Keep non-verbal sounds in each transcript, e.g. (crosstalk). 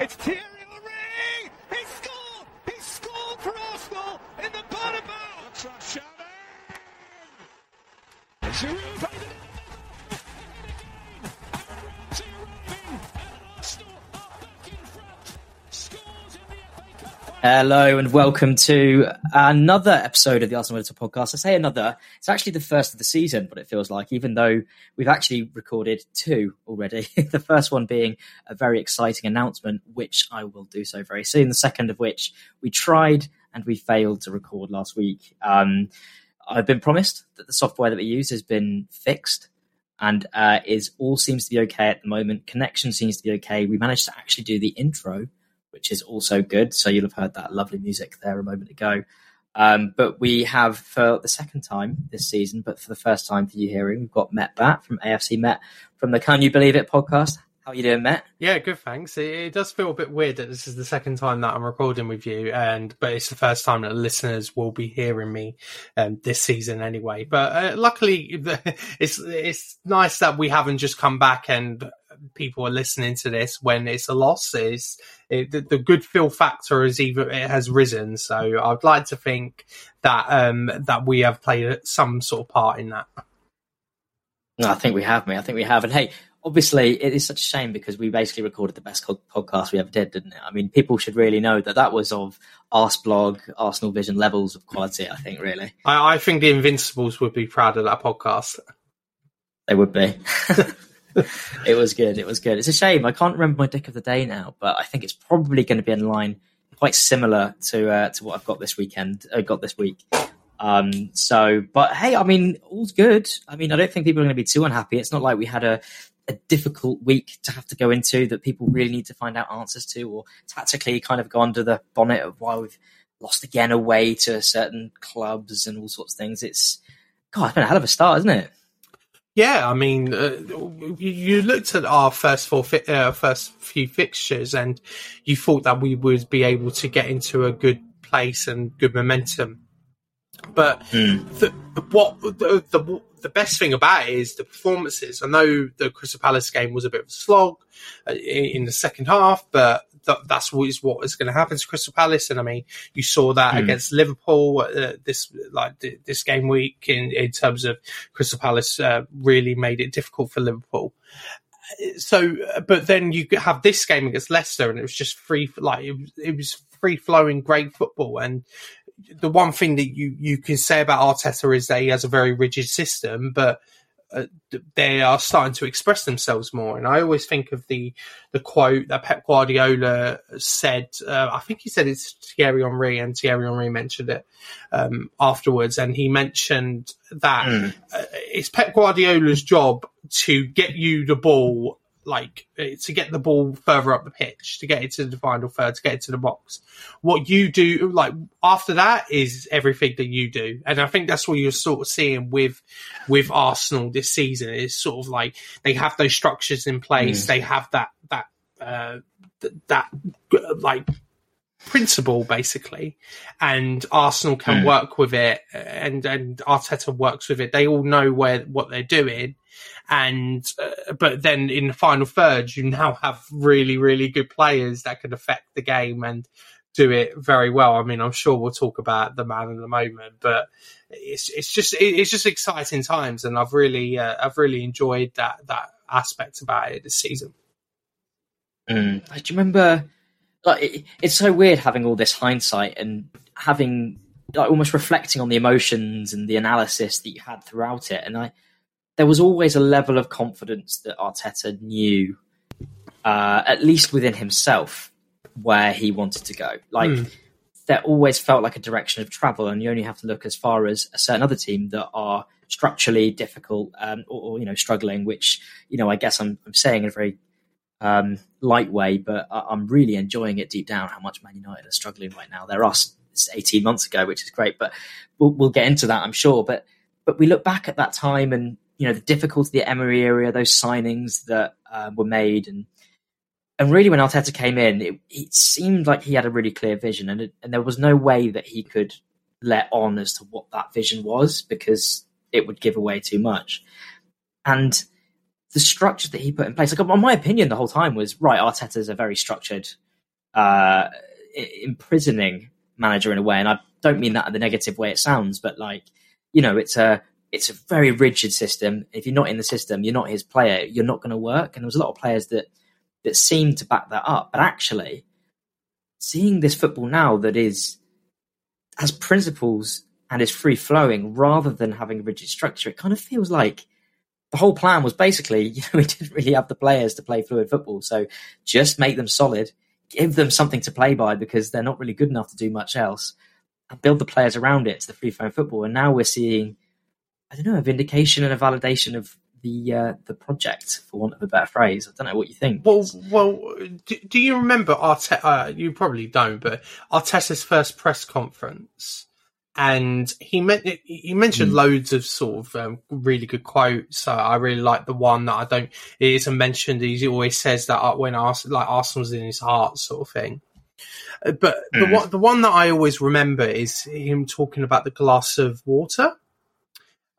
It's Thierry Hello and welcome to another episode of the Arsenal Editor podcast. I say another, it's actually the first of the season, but it feels like, even though we've actually recorded two already. (laughs) the first one being a very exciting announcement, which I will do so very soon. The second of which we tried and we failed to record last week. Um, I've been promised that the software that we use has been fixed and uh, is all seems to be okay at the moment. Connection seems to be okay. We managed to actually do the intro which is also good. So you'll have heard that lovely music there a moment ago. Um, but we have for the second time this season, but for the first time for you hearing, we've got Met Bat from AFC Met from the Can You Believe It podcast. How are you doing, Matt? Yeah, good. Thanks. It, it, does feel a bit weird that this is the second time that I'm recording with you, and but it's the first time that listeners will be hearing me um, this season anyway. But uh, luckily, (laughs) it's it's nice that we haven't just come back and people are listening to this when it's a loss. Is it, the, the, good feel factor is even it has risen. So I'd like to think that um, that we have played some sort of part in that. No, I think we have, me. I think we have. And hey, obviously it is such a shame because we basically recorded the best podcast we ever did, didn't it? I mean, people should really know that that was of Arseblog, Arsenal Vision levels of quality. I think really. I, I think the Invincibles would be proud of that podcast. They would be. (laughs) it was good. It was good. It's a shame I can't remember my dick of the day now, but I think it's probably going to be in line quite similar to uh, to what I've got this weekend. I uh, got this week. Um, so, but hey, I mean, all's good. I mean, I don't think people are going to be too unhappy. It's not like we had a a difficult week to have to go into that people really need to find out answers to, or tactically kind of go under the bonnet of why we've lost again away to certain clubs and all sorts of things. It's God, it's been a hell of a start, isn't it? Yeah, I mean, uh, you looked at our first four, fi- uh, first few fixtures, and you thought that we would be able to get into a good place and good momentum. But mm. the, what the, the the best thing about it is the performances. I know the Crystal Palace game was a bit of a slog uh, in, in the second half, but th- that's what is what is going to happen to Crystal Palace. And I mean, you saw that mm. against Liverpool uh, this like this game week in in terms of Crystal Palace uh, really made it difficult for Liverpool so but then you have this game against Leicester and it was just free like it was, it was free flowing great football and the one thing that you, you can say about Arteta is that he has a very rigid system, but uh, they are starting to express themselves more. And I always think of the the quote that Pep Guardiola said. Uh, I think he said it's Thierry Henry, and Thierry Henry mentioned it um, afterwards. And he mentioned that mm. uh, it's Pep Guardiola's job to get you the ball like eh, to get the ball further up the pitch, to get it to the final third, to get it to the box. What you do, like after that, is everything that you do, and I think that's what you're sort of seeing with with Arsenal this season. Is sort of like they have those structures in place, mm. they have that that uh, that like principle basically and Arsenal can mm. work with it and and Arteta works with it they all know where what they're doing and uh, but then in the final third you now have really really good players that can affect the game and do it very well. I mean i'm sure we'll talk about the man in the moment but it's it's just it's just exciting times. And i've really uh, i've really enjoyed that that aspect about it this season. Mm. do you remember like it, it's so weird having all this hindsight and having like almost reflecting on the emotions and the analysis that you had throughout it. And i there was always a level of confidence that Arteta knew, uh, at least within himself, where he wanted to go. Like mm. there always felt like a direction of travel, and you only have to look as far as a certain other team that are structurally difficult um, or, or, you know struggling. Which you know, I guess I'm, I'm saying in a very um, light way, but I, am really enjoying it deep down. How much Man United are struggling right now. They're us 18 months ago, which is great, but we'll, we'll get into that, I'm sure. But but we look back at that time and you know the difficulty of the Emery area, those signings that uh, were made, and and really when Arteta came in, it, it seemed like he had a really clear vision, and it, and there was no way that he could let on as to what that vision was because it would give away too much. And the structure that he put in place, like, in my opinion, the whole time was right. Arteta is a very structured uh, imprisoning manager in a way, and I don't mean that in the negative way it sounds, but like you know, it's a it's a very rigid system. If you're not in the system, you're not his player. You're not going to work. And there was a lot of players that that seemed to back that up. But actually, seeing this football now that is has principles and is free flowing rather than having a rigid structure, it kind of feels like the whole plan was basically, (laughs) you know, we didn't really have the players to play fluid football. So just make them solid, give them something to play by because they're not really good enough to do much else, and build the players around it to the free flowing football. And now we're seeing, I don't know, a vindication and a validation of the uh, the project, for want of a better phrase. I don't know what you think. Well, well, do, do you remember Arteta? Uh, you probably don't, but Arteta's first press conference, and he meant he mentioned mm. loads of sort of um, really good quotes. So I really like the one that I don't. It isn't mentioned. He always says that uh, when Arsenal, like Arsenal's in his heart, sort of thing. Uh, but mm. the hmm. one, the one that I always remember is him talking about the glass of water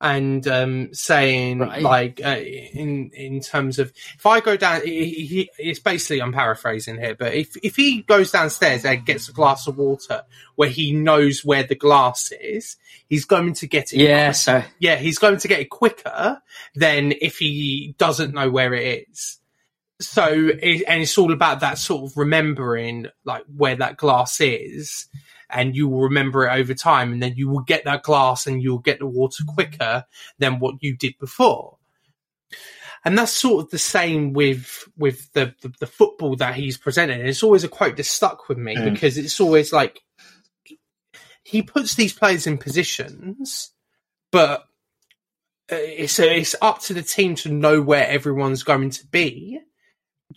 and um, saying right. like uh, in in terms of if I go down, he, he, it's basically I'm paraphrasing here, but if if he goes downstairs and gets a glass of water where he knows where the glass is, he's going to get it. Yeah, so yeah, he's going to get it quicker than if he doesn't know where it is. So it, and it's all about that sort of remembering like where that glass is and you will remember it over time and then you will get that glass and you'll get the water quicker than what you did before and that's sort of the same with with the the, the football that he's presenting. It's always a quote that stuck with me mm. because it's always like he puts these players in positions, but uh, it's it's up to the team to know where everyone's going to be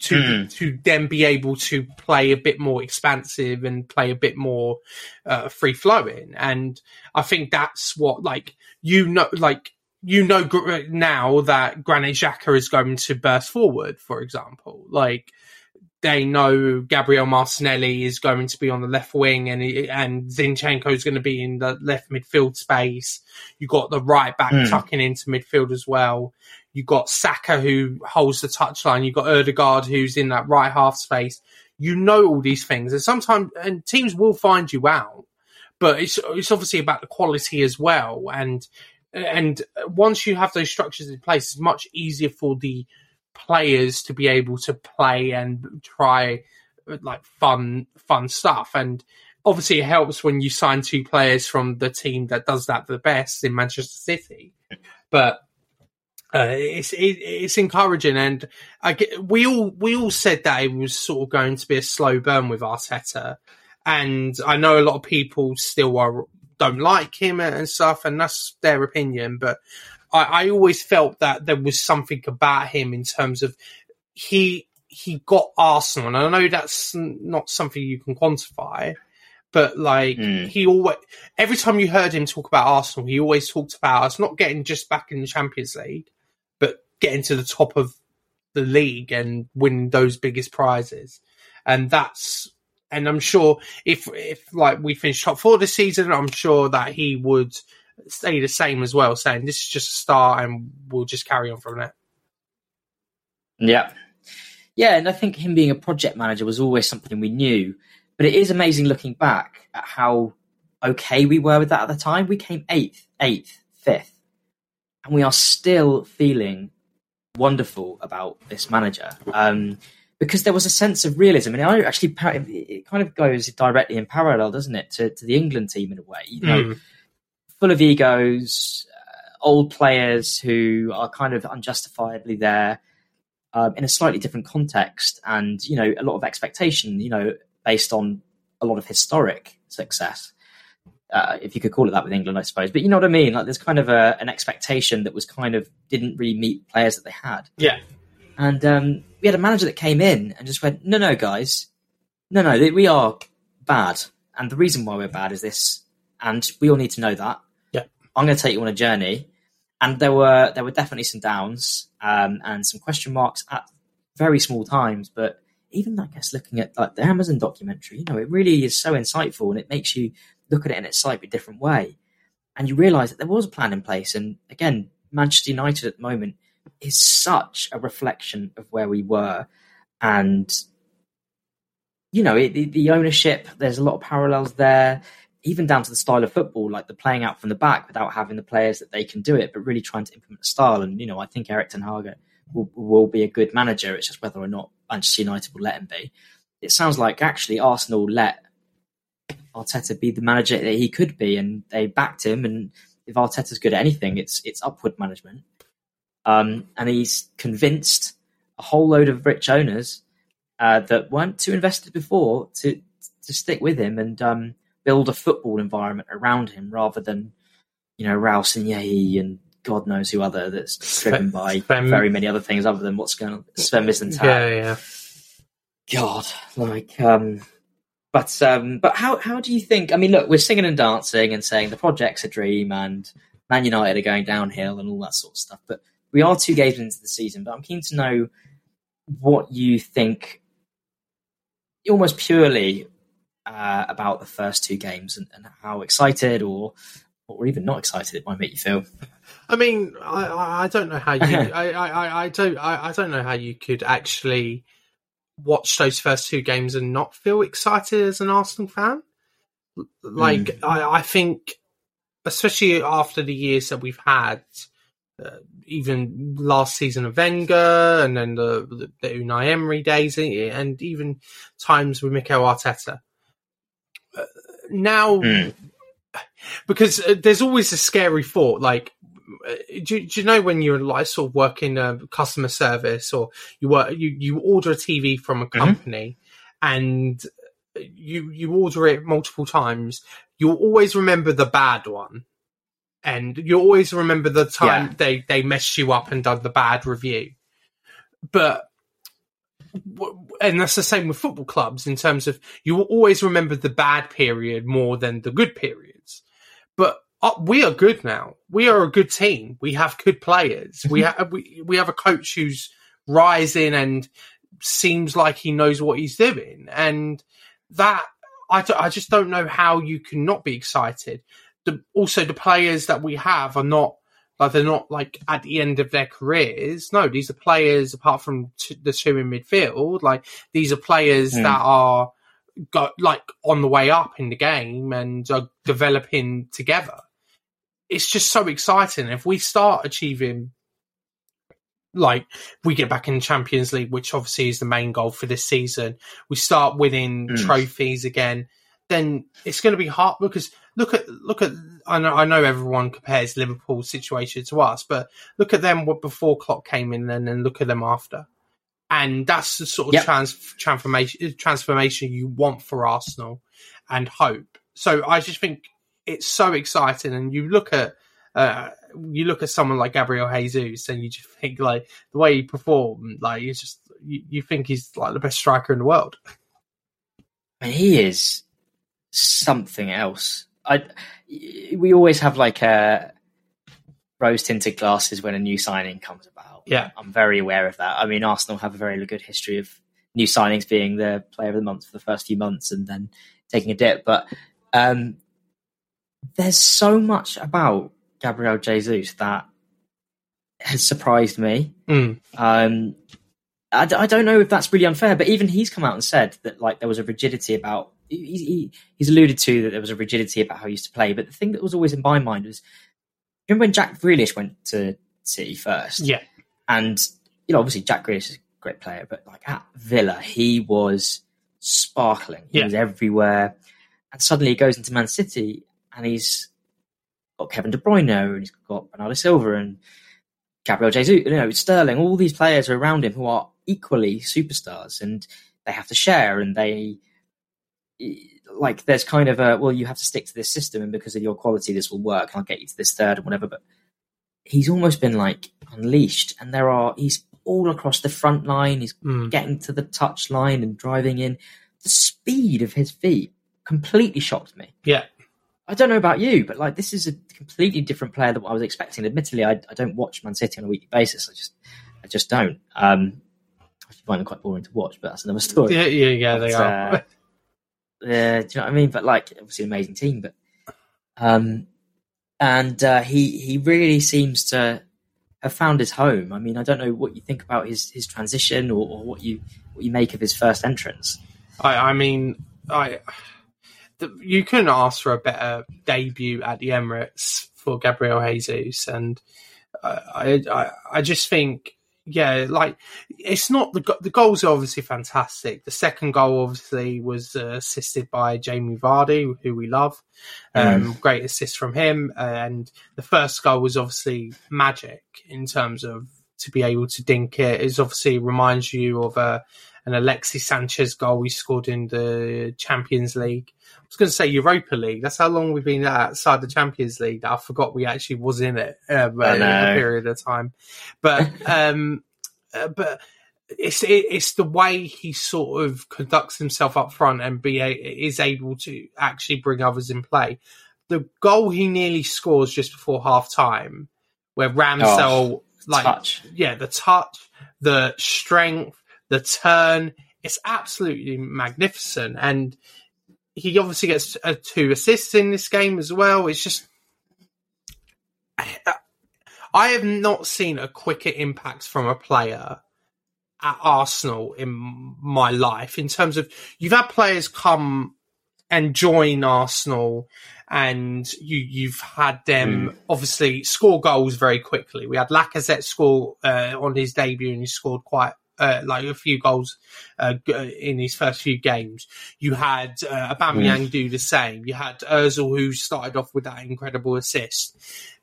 to mm. to then be able to play a bit more expansive and play a bit more uh, free flowing and i think that's what like you know like you know now that Granit Xhaka is going to burst forward for example like they know Gabriel Martinelli is going to be on the left wing and and Zinchenko is going to be in the left midfield space. You got the right back mm. tucking into midfield as well. You got Saka who holds the touchline. You've got Odegaard who's in that right half space. You know all these things, and sometimes and teams will find you out, but it's it's obviously about the quality as well. And and once you have those structures in place, it's much easier for the players to be able to play and try like fun fun stuff and obviously it helps when you sign two players from the team that does that the best in Manchester City but uh, it's it, it's encouraging, and I get, we all we all said that it was sort of going to be a slow burn with Arteta, and I know a lot of people still are don't like him and stuff, and that's their opinion. But I, I always felt that there was something about him in terms of he he got Arsenal, and I know that's not something you can quantify, but like mm. he always every time you heard him talk about Arsenal, he always talked about us not getting just back in the Champions League, getting to the top of the league and winning those biggest prizes. And that's and I'm sure if if like we finish top four this season, I'm sure that he would stay the same as well, saying this is just a start and we'll just carry on from there. Yeah. Yeah, and I think him being a project manager was always something we knew. But it is amazing looking back at how okay we were with that at the time. We came eighth, eighth, fifth, and we are still feeling wonderful about this manager um, because there was a sense of realism, and I actually it kind of goes directly in parallel, doesn't it, to, to the England team in a way? You know, mm. full of egos, uh, old players who are kind of unjustifiably there. Um, in a slightly different context, and you know, a lot of expectation, you know, based on a lot of historic success uh, if you could call it that with England, I suppose. But you know what I mean? Like there's kind of a, an expectation that was kind of didn't really meet players that they had. Yeah. And um, we had a manager that came in and just went, no, no, guys, no, no, we are bad, and the reason why we're bad is this, and we all need to know that. Yeah. I'm going to take you on a journey, and there were there were definitely some downs um, and some question marks at very small times, but even I guess looking at like the Amazon documentary, you know, it really is so insightful and it makes you look at it in a slightly different way. And you realise that there was a plan in place. And again, Manchester United at the moment is such a reflection of where we were and you know, it, the, the ownership. There's a lot of parallels there, even down to the style of football, like the playing out from the back without having the players that they can do it, but really trying to implement style. And you know, I think Erik ten Hag will, will be a good manager. It's just whether or not Manchester United will let him be. It sounds like actually Arsenal let Arteta be the manager that he could be, and they backed him. And if Arteta's good at anything, it's it's upward management. Um, and he's convinced a whole load of rich owners uh, that weren't too invested before to to stick with him and um, build a football environment around him rather than you know Ralston and God knows who other that's driven by Sven, very many other things other than what's going on. Sven Mislintat. Yeah, yeah. God, like, um, but um, but how how do you think? I mean, look, we're singing and dancing and saying the project's a dream and Man United are going downhill and all that sort of stuff. But we are two games into the season. But I'm keen to know what you think, almost purely uh, about the first two games and, and how excited or or even not excited it might make you feel. (laughs) I mean, I, I don't know how you. (laughs) I, I, I don't. I, I don't know how you could actually watch those first two games and not feel excited as an Arsenal fan. Like, mm. I, I think, especially after the years that we've had, uh, even last season of Wenger and then the, the, the Unai Emery days, and even times with Mikel Arteta. Uh, now, mm. because uh, there's always a scary thought, like do, do, you know when you're like sort of working a customer service or you work you, you order a TV from a mm-hmm. company mm-hmm. and you you order it multiple times, you'll always remember the bad one. And you always remember the time yeah. they, they messed you up and done the bad review. But and that's the same with football clubs in terms of you will always remember the bad period more than the good periods. But uh, we are good now. We are a good team. We have good players. we (laughs) have we, we have a coach who's rising and seems like he knows what he's doing. And that I just don't know how you can not be excited. The, also, the players that we have are not like they're not like at the end of their careers. No, these are players apart from t- the two in midfield. Like these are players mm. that are got like on the way up in the game and are developing together it's just so exciting. If we start achieving, like, we get back in the Champions League, which obviously is the main goal for this season, we start winning mm. trophies again, then it's going to be hard because look at look at I know I know everyone compares Liverpool's situation to us, but look at them before Klopp came in, and then look at them after, and that's the sort of yep. trans, transformation transformation you want for Arsenal and hope. So I just think it's so exciting. And you look at uh, you look at someone like Gabriel Jesus, and you just (laughs) think like the way he performed, like you just you, you think he's like the best striker in the world. (laughs) And he is something else. I we always have like a rose tinted glasses when a new signing comes about. Yeah, I'm very aware of that. I mean, Arsenal have a very good history of new signings being the player of the month for the first few months and then taking a dip. But um, there's so much about Gabriel Jesus that has surprised me. Mm. Um, I, I, don't know if that's really unfair, but even he's come out and said that like there was a rigidity about. He, he, he's alluded to that there was a rigidity about how he used to play, but the thing that was always in my mind was, remember when Jack Grealish went to City first? Yeah, and you know obviously Jack Grealish is a great player, but like at Villa he was sparkling. He yeah. was everywhere, and suddenly he goes into Man City and he's got Kevin De Bruyne and he's got Bernardo Silva and Gabriel Jesus, you know, Sterling. All these players are around him who are equally superstars, and they have to share, and they like there's kind of a well, you have to stick to this system, and because of your quality, this will work. And I'll get you to this third and whatever. But he's almost been like unleashed, and there are he's all across the front line. He's mm. getting to the touch line and driving in. The speed of his feet completely shocked me. Yeah. I don't know about you, but like this is a completely different player than what I was expecting. Admittedly, I, I don't watch Man City on a weekly basis. I just I just don't. Um, I find them quite boring to watch, but that's another story. Yeah, yeah, yeah, but, they are. Uh, yeah, do you know what I mean? But like, obviously, an amazing team, but um, and uh, he he really seems to have found his home. I mean, I don't know what you think about his his transition or, or what you what you make of his first entrance. I, I mean, I you couldn't ask for a better debut at the Emirates for Gabriel Jesus, and I, I, I just think, yeah, like it's not the the goals are obviously fantastic. The second goal obviously was uh, assisted by Jamie Vardy, who we love. Um, mm. Great assist from him, and the first goal was obviously magic in terms of to be able to dink it. It obviously reminds you of a an Alexis Sanchez goal we scored in the Champions League. I was going to say Europa League. That's how long we've been outside the Champions League. That I forgot we actually was in it um, in a period of time. But (laughs) um, uh, but it's it, it's the way he sort of conducts himself up front and be a, is able to actually bring others in play. The goal he nearly scores just before half time, where Ramsdale oh, like touch. yeah the touch, the strength, the turn. It's absolutely magnificent, and he obviously gets uh, two assists in this game as well. It's just. I have not seen a quicker impact from a player at Arsenal in my life in terms of you've had players come and join Arsenal and you you've had them mm. obviously score goals very quickly. We had Lacazette score uh, on his debut and he scored quite uh, like a few goals uh, in his first few games. You had uh, Aubameyang mm. do the same. You had Özil who started off with that incredible assist.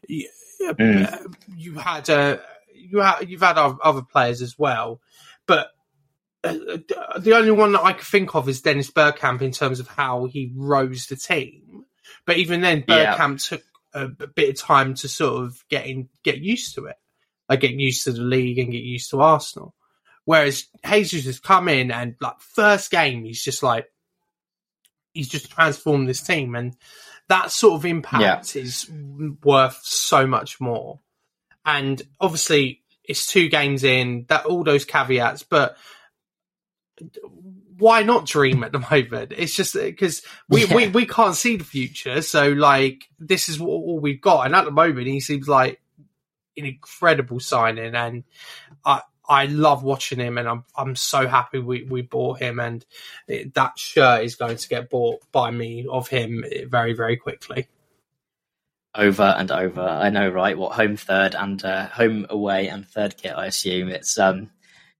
You, mm. you had uh, you had you've had other players as well, but. Uh, the only one that I could think of is Dennis Bergkamp in terms of how he rose the team. But even then, Bergkamp yeah. took a, bit of time to sort of get in, get used to it, like getting used to the league and get used to Arsenal. Whereas Jesus has come in and like first game, he's just like he's just transformed this team, and that sort of impact yeah. is worth so much more. And obviously, it's two games in that all those caveats, but why not dream at the (laughs) moment? It's just because we, yeah. we, we can't see the future. So like this is what, all we've got. And at the moment, he seems like an incredible signing. And I, I love watching him, and I'm I'm so happy we, we bought him, and it, that shirt is going to get bought by me of him very very quickly. Over and over, I know, right? What home third and uh, home away and third kit? I assume it's um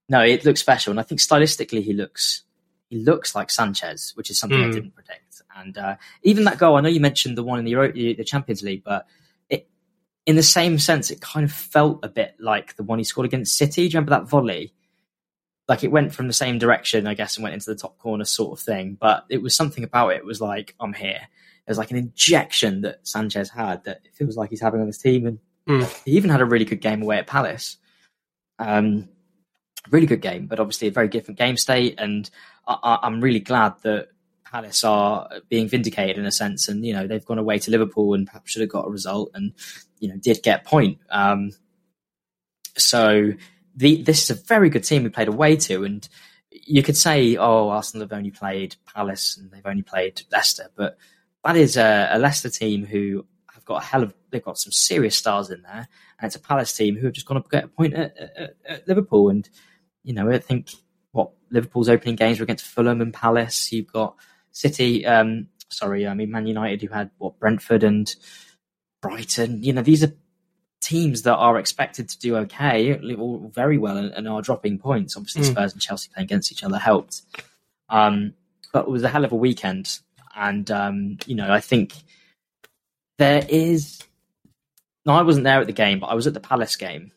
no, it looks special, and I think stylistically he looks he looks like Sanchez, which is something mm. I hmm. didn't predict. And uh, even that goal, I know you mentioned the one in the Euro- the Champions League, but in the same sense, it kind of felt a bit like the one he scored against City. Do you remember that volley? Like it went from the same direction, I guess, and went into the top corner sort of thing. But it was something about it. It was like, I'm here. There's like an injection that Sanchez had that it feels like he's having on his team. And mm. he even had a really good game away at Palace. Um, really good game, but obviously a very different game state. And I, am really glad that Palace are being vindicated in a sense, and you know they've gone away to Liverpool and perhaps should have got a result, and you know did get a point. Um, so the, this is a very good team we played away to, and you could say, oh, Arsenal have only played Palace and they've only played Leicester, but that is a, a Leicester team who have got a hell of they've got some serious stars in there, and it's a Palace team who have just gone to get a point at, at, at Liverpool, and you know I think what Liverpool's opening games were against Fulham and Palace. You've got City, um, sorry, I mean Man United, who had what Brentford and Brighton. You know, these are teams that are expected to do okay, very well, and, are dropping points. Obviously, mm. Spurs and Chelsea playing against each other helped, um, but it was a hell of a weekend. And um, you know, I think there is. No, I wasn't there at the game, but I was at the Palace game,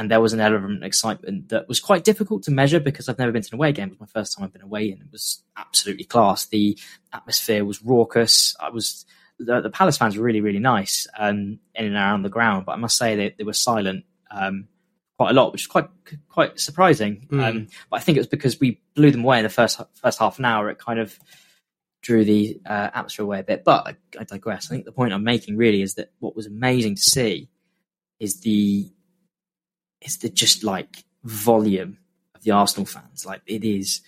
and there was an element of excitement that was quite difficult to measure because I've never been to an away game. It was my first time I've been away, and it was absolutely class. The atmosphere was raucous. I was the, the Palace fans were really, really nice um, in and around the ground, but I must say they, they were silent um, quite a lot, which is quite quite surprising. Mm. Um, but I think it was because we blew them away in the first first half an hour. It kind of drew the uh, atmosphere away a bit. But I, I digress. I think the point I'm making really is that what was amazing to see is the is the just like volume of the Arsenal fans. Like it is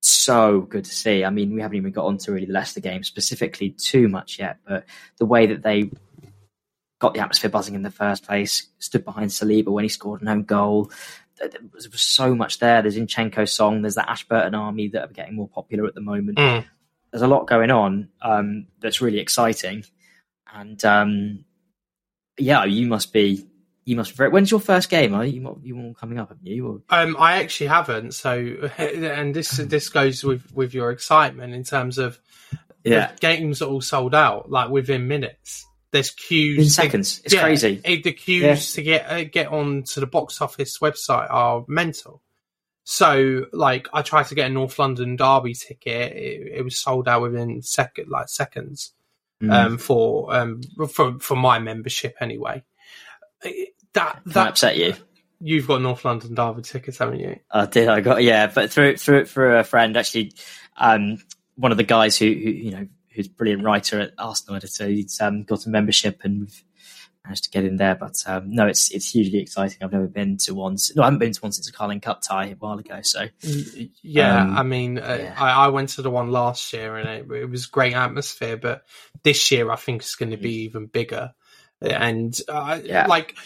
so good to see. I mean, we haven't even got onto really the Leicester game specifically too much yet, but the way that they got the atmosphere buzzing in the first place, stood behind Saliba when he scored an own goal, there was so much there. There's Zinchenko song. There's that Ashburton army that are getting more popular at the moment. Mm. There's a lot going on um, that's really exciting, and um, yeah, you must be you must very. When's your first game? Are you you all coming up? Have you? Um, I actually haven't. So, (laughs) and this (laughs) this goes with with your excitement in terms of Yeah, games are all sold out like within minutes. There's queues in to- seconds. It's yeah, crazy. it- the queues Yeah. to get uh, get on to the box office website are mental. So, like, I tried to get a North London Derby ticket. It, it was sold out within second, like seconds, Mm. um, for um for for my membership anyway. That Can I that upset you? you've got North London Derby tickets, haven't you? I did. I got yeah, but through through through a friend actually, um, one of the guys who, who you know who's a brilliant writer at Arsenal editor. He's um, got a membership and we've managed to get in there. But um, no, it's it's hugely exciting. I've never been to one. No, I haven't been to one since the Carling Cup tie a while ago. So Yeah, Um, I mean, uh, yeah. I, I went to the one last year and it, it was great atmosphere, but this year I think it's going to be even bigger. And uh, Yeah. like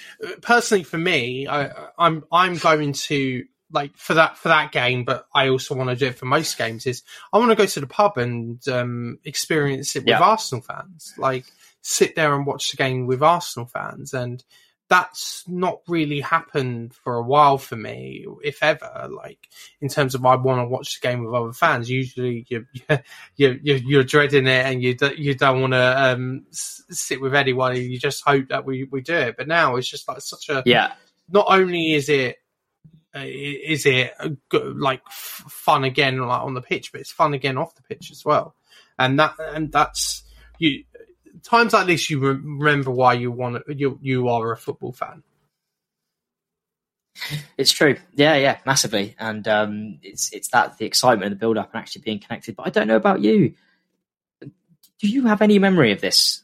personally for me, I, I'm I'm going to like for that for that game, but I also want to do it for most games. Is I want to go to the pub and um, experience it with Yeah. Arsenal fans, like sit there and watch the game with Arsenal fans, and that's not really happened for a while for me, if ever. Like in terms of I want to watch the game with other fans. Usually, you (laughs) you you're, you're dreading it, and you do, you don't want to um, sit with anyone. You just hope that we we do it. But now it's just like such a. yeah, Not only is it. Uh, is it good, like f- fun again, like on the pitch, but it's fun again off the pitch as well, and that and that's you. Times like this, you re- remember why you want you you are a football fan. it's true. Yeah, yeah, massively. And um, it's it's that the excitement and the build up and actually being connected. But I don't know about you. Do you have any memory of this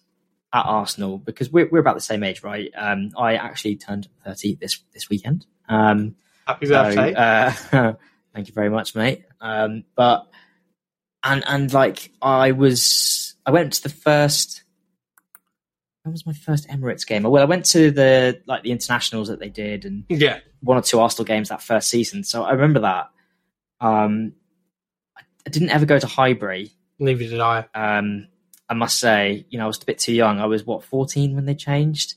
at Arsenal? Because we're we're about the same age, right? Um, I actually turned thirty this this weekend. Um, Happy So, birthday! uh, (laughs) thank you very much, mate. Um, but and and like I was, I went to the first. When was my first Emirates game? Well, I went to the like the internationals that they did, and yeah, one or two Arsenal games that first season. So I remember that. Um, I, I didn't ever go to Highbury. neither did I. Um, I must say, you know, I was a bit too young. I was what fourteen when they changed.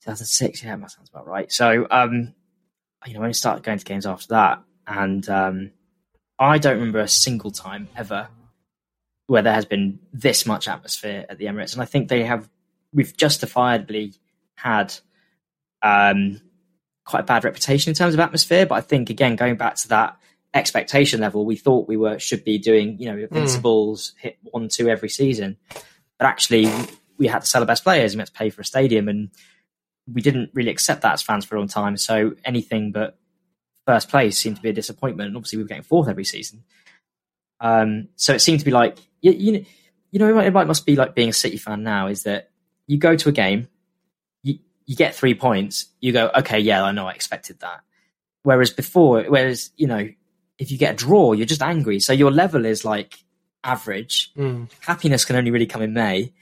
2006, yeah, that sounds about right. So, um, you know, I only started going to games after that, and um, I don't remember a single time ever where there has been this much atmosphere at the Emirates, and I think they have. We've justifiably had um, quite a bad reputation in terms of atmosphere, but I think again going back to that expectation level, we thought we were should be doing you know Invincibles hit one two every season, but actually we had to sell the best players and we had to pay for a stadium, and we didn't really accept that as fans for a long time. So anything but first place seemed to be a disappointment. And obviously, we were getting fourth every season. Um, so it seemed to be like you, you know, you know, it might, it might must be like being a City fan now. Is that you go to a game, you you get three points, you go, okay, yeah, I know, I expected that. Whereas before, whereas you know, if you get a draw, you're just angry. So your level is like average. Mm. Happiness can only really come in May,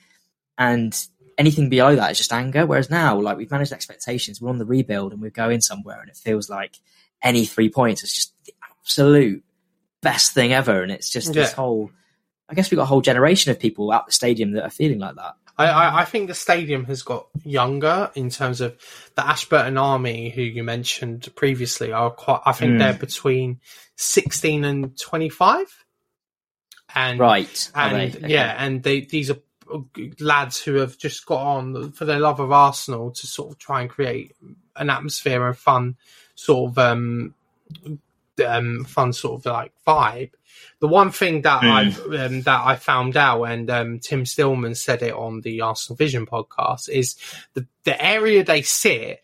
and anything below that is just anger. Whereas now, like we've managed expectations, we're on the rebuild and we're going somewhere, and it feels like any three points is just the absolute best thing ever. And it's just this whole. I guess we've got a whole generation of people at the stadium that are feeling like that. I, I, I think the stadium has got younger in terms of the Ashburton Army, who you mentioned previously, are quite. I think Mm. they're between sixteen and twenty-five, and Right. and? Okay. yeah, and they these are lads who have just got on for their love of Arsenal to sort of try and create an atmosphere and fun sort of um um fun sort of like vibe. The one thing that Mm. I've um, that I found out, and um, Tim Stillman said it on the Arsenal Vision podcast, is the the area they sit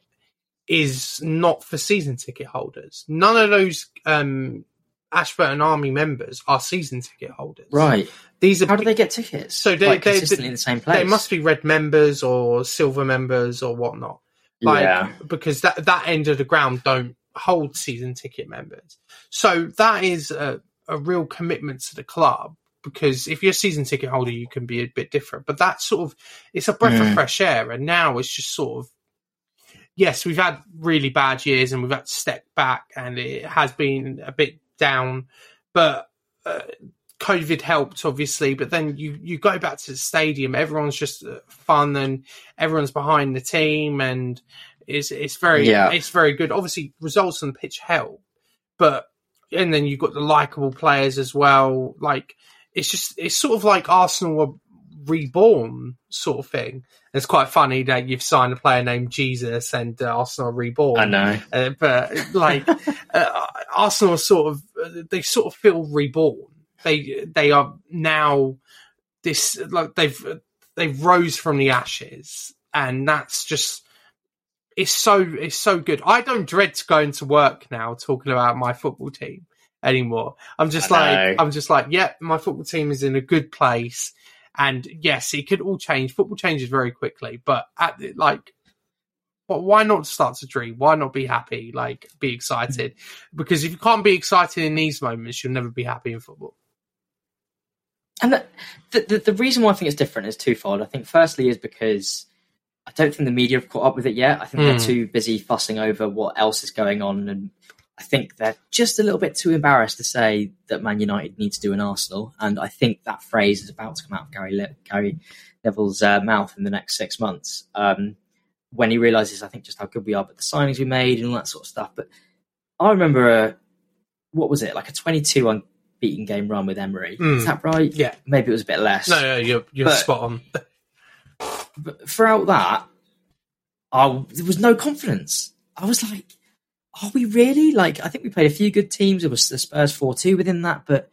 is not for season ticket holders. None of those um, Ashburton Army members are season ticket holders. Right. These are How do they get tickets? So they- like, they- consistently in the same place. they must be red members or silver members or whatnot. Like yeah. because that that end of the ground don't hold season ticket members. So that is a, a real commitment to the club. Because if you're a season ticket holder, you can be a bit different. But that sort of it's a breath of fresh air. And now it's just sort of yes, we've had really bad years and we've had to step back, and it has been a bit down. But uh, COVID helped, obviously. But then you you go back to the stadium, everyone's just uh, fun, and everyone's behind the team, and it's it's very Yeah. it's very good. Obviously, results on the pitch help, but and then you've got the likable players as well. Like it's just it's sort of like Arsenal were reborn sort of thing. It's quite funny that you've signed a player named Jesus and uh, Arsenal are reborn. I know. Uh, but like (laughs) uh, Arsenal are sort of they sort of feel reborn. They they are now this like they've they've rose from the ashes, and that's just it's so it's so good. I don't dread going to work now talking about my football team anymore. I'm just I like know. I'm just like yeah, my football team is in a good place. And yes, it could all change. Football changes very quickly, but at the, like but why not start to dream? Why not be happy? Like, be excited? Because if you can't be excited in these moments, you'll never be happy in football. And the, the, the, the reason why I think it's different is twofold. I think, firstly, is because I don't think the media have caught up with it yet. I think Hmm. they're too busy fussing over what else is going on. And I think they're just a little bit too embarrassed to say that Man United need to do an Arsenal. And I think that phrase is about to come out of Gary, Le- Gary Neville's uh, mouth in the next six months. Um, when he realizes, I think, just how good we are, but the signings we made and all that sort of stuff. But I remember, uh, what was it, like a 22 unbeaten game run with Emery. Mm. Is that right? Yeah. Maybe it was a bit less. No, no, you're you're But- spot on. (laughs) But throughout that, I, there was no confidence. I was like, are we really? Like, I think we played a few good teams. It was the Spurs 4 2 within that, but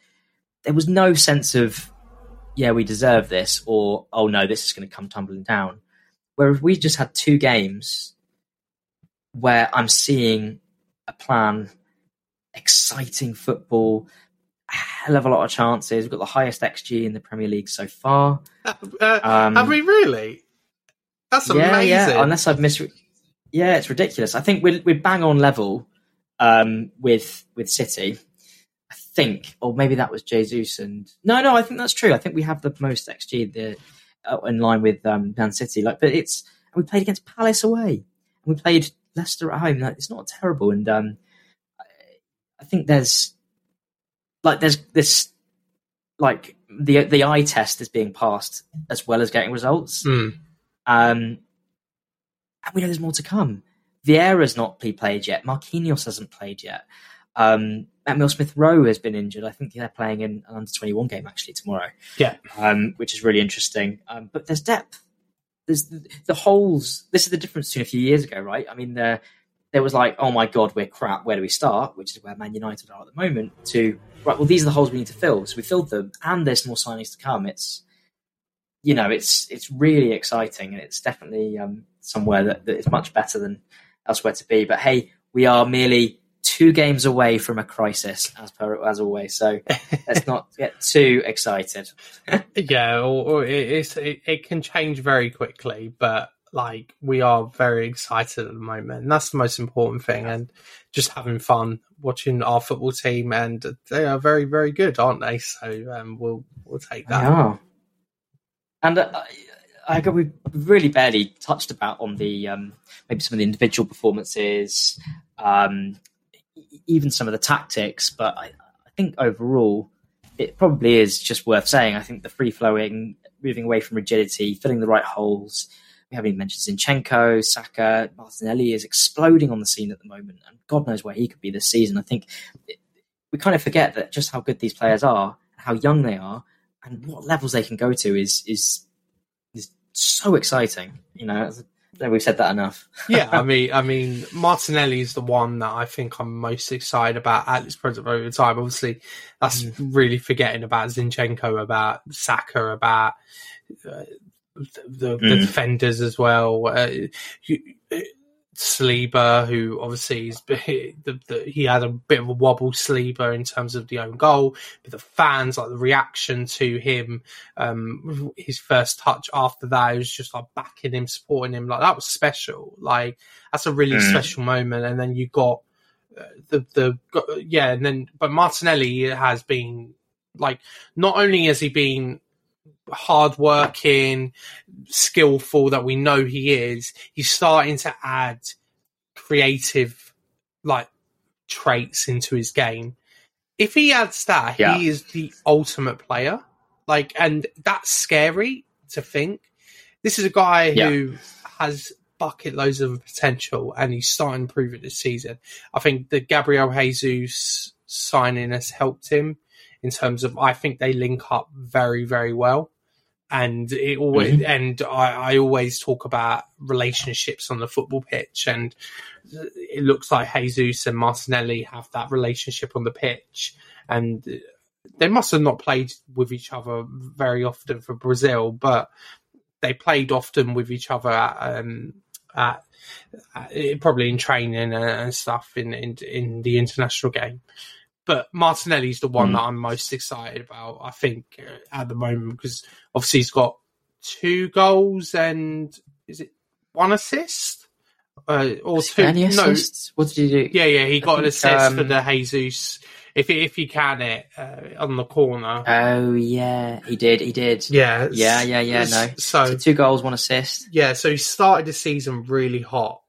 there was no sense of, yeah, we deserve this, or, oh no, this is going to come tumbling down. Whereas we just had two games where I'm seeing a plan, exciting football, a hell of a lot of chances. We've got the highest XG in the Premier League so far. Uh, Um, have we really? That's yeah, amazing. yeah. Unless I've mis. Yeah, it's ridiculous. I think we're we're bang on level um, with with City. I think, or maybe that was Jesus and no, no. I think that's true. I think we have the most XG the uh, in line with um, Man City. Like, but it's and we played against Palace away and we played Leicester at home. Like, it's not terrible. And um, I, I think there's like there's this like the the eye test is being passed as well as getting results. Mm. Um, and we know there's more to come. Vieira's not played yet. Marquinhos hasn't played yet. Um, Emil Smith Rowe has been injured. I think they're playing in an under 21 game actually tomorrow. Yeah. Um, which is really interesting. Um, but there's depth. There's the, the holes. This is the difference between a few years ago, right? I mean, there, there was like, oh my God, we're crap. Where do we start? Which is where Man United are at the moment. To, right, well, these are the holes we need to fill. So we filled them and there's more signings to come. It's, you know, it's it's really exciting and it's definitely um, somewhere that, that is much better than elsewhere to be. But hey, we are merely two games away from a crisis, as per as always. So (laughs) let's not get too excited. (laughs) Yeah, or, or it, it's, it, it can change very quickly, but like we are very excited at the moment, and that's the most important thing. And just having fun watching our football team, and they are very, very good, aren't they? So um, we'll we'll take that. And uh, I, we really barely touched about on the um, maybe some of the individual performances, um, even some of the tactics. But I, I think overall, it probably is just worth saying. I think the free flowing, moving away from rigidity, filling the right holes. We haven't even mentioned Zinchenko, Saka, Martinelli is exploding on the scene at the moment, and God knows where he could be this season. I think it, we kind of forget that just how good these players are, how young they are, and what levels they can go to is is is so exciting. You know, I don't know if we've said that enough. (laughs) yeah, I mean, I mean, Martinelli is the one that I think I'm most excited about at this present moment in time. Obviously, that's really forgetting about Zinchenko, about Saka, about uh, the, the, the Mm. defenders as well. Uh, you, Saliba, who obviously is (laughs) the, the, he had a bit of a wobble, Saliba, in terms of the own goal, but the fans, like the reaction to him, um, his first touch after that, it was just like backing him, supporting him, like that was special. Like that's a really Mm. special moment. And then you got uh, the the yeah, and then but Martinelli has been like not only has he been hardworking, skillful that we know he is, he's starting to add creative like traits into his game. If he adds that, Yeah. he is the ultimate player. Like, and that's scary to think. This is a guy Yeah. who has bucket loads of potential, and he's starting to prove it this season. I think the Gabriel Jesus signing has helped him in terms of. I think they link up very, very well and it always and I, I always talk about relationships on the football pitch and it looks like Jesus and Martinelli have that relationship on the pitch. And they must have not played with each other very often for Brazil but they played often with each other at, um, at, at probably in training and, and stuff in, in in the international game but Martinelli's the one Mm. that I'm most excited about. I think uh, at the moment because obviously he's got two goals and is it one assist uh, or two? Any No, assists? What did he do? yeah, yeah, he got an think, assist for um, the Jesus if he, if he can it uh, on the corner. Oh yeah, he did. He did. yeah, yeah, yeah, yeah, no. So So two goals, one assist. yeah, so he started the season really hot.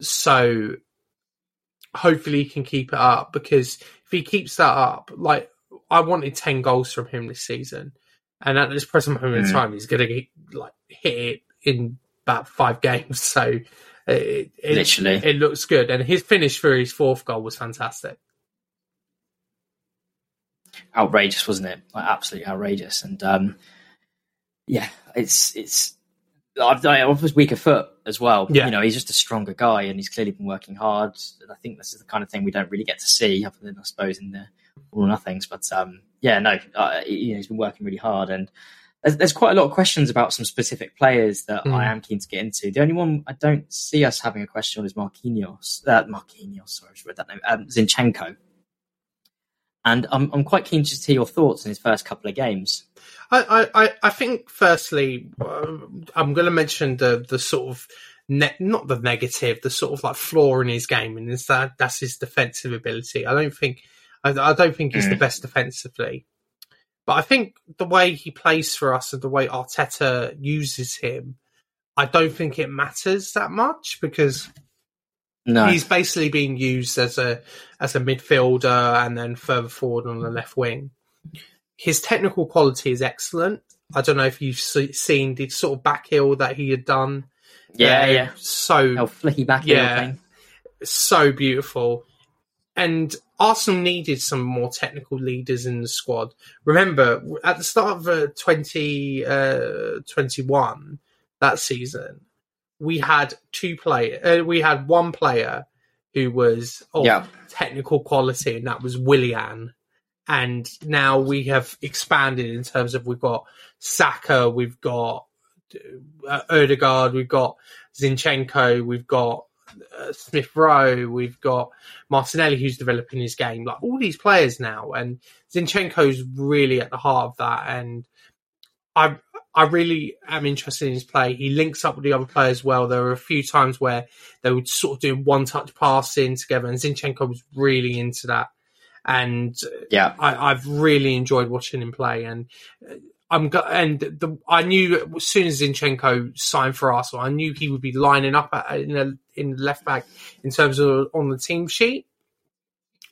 So hopefully he can keep it up because if he keeps that up, like I wanted ten goals from him this season, and at this present moment in Mm. time, he's going to like hit it in about five (laughs) games. So it, it, Literally. it looks good, and his finish for his fourth goal was fantastic. outrageous, wasn't it? Like absolutely outrageous. And um, yeah, it's it's. I've I was weaker foot as well. Yeah. You know, he's just a stronger guy, and he's clearly been working hard. And I think this is the kind of thing we don't really get to see, other than I suppose in the all or nothings. But um, yeah, no, uh, you know, he's been working really hard, and there's, there's quite a lot of questions about some specific players that Mm. I am keen to get into. The only one I don't see us having a question on is Marquinhos. Uh, Marquinhos, sorry, I should read that name. Um, Zinchenko. And I'm I'm quite keen to hear your thoughts in his first couple of games. I, I, I- I think firstly, uh, I'm going to mention the the sort of ne- not the negative, the sort of like flaw in his game, and is that that's his defensive ability. I don't think I, I don't think he's the Mm. best defensively, but I think the way he plays for us and the way Arteta uses him, I don't think it matters that much because No, he's basically being used as a as a midfielder and then further forward on the left wing. His technical quality is excellent. I don't know if you've se- seen the sort of back heel that he had done. yeah, Uh, yeah. So Oh, flicky back Yeah. heel thing. so beautiful. And Arsenal needed some more technical leaders in the squad. Remember, at the start of uh, 2021, that season, we had two players, uh, we had one player who was of Yeah. technical quality, and that was Willian. And now we have expanded in terms of we've got Saka, we've got uh, Odegaard, we've got Zinchenko, we've got uh, Smith Rowe, we've got Martinelli who's developing his game. Like all these players now, and Zinchenko's really at the heart of that. And I I really am interested in his play. He links up with the other players well. There were a few times where they would sort of do one touch passing together, and Zinchenko was really into that. And Yeah, I, I've really enjoyed watching him play, and uh, I'm go- and the I knew as soon as Zinchenko signed for Arsenal, I knew he would be lining up at, in a, in left back in terms of on the team sheet.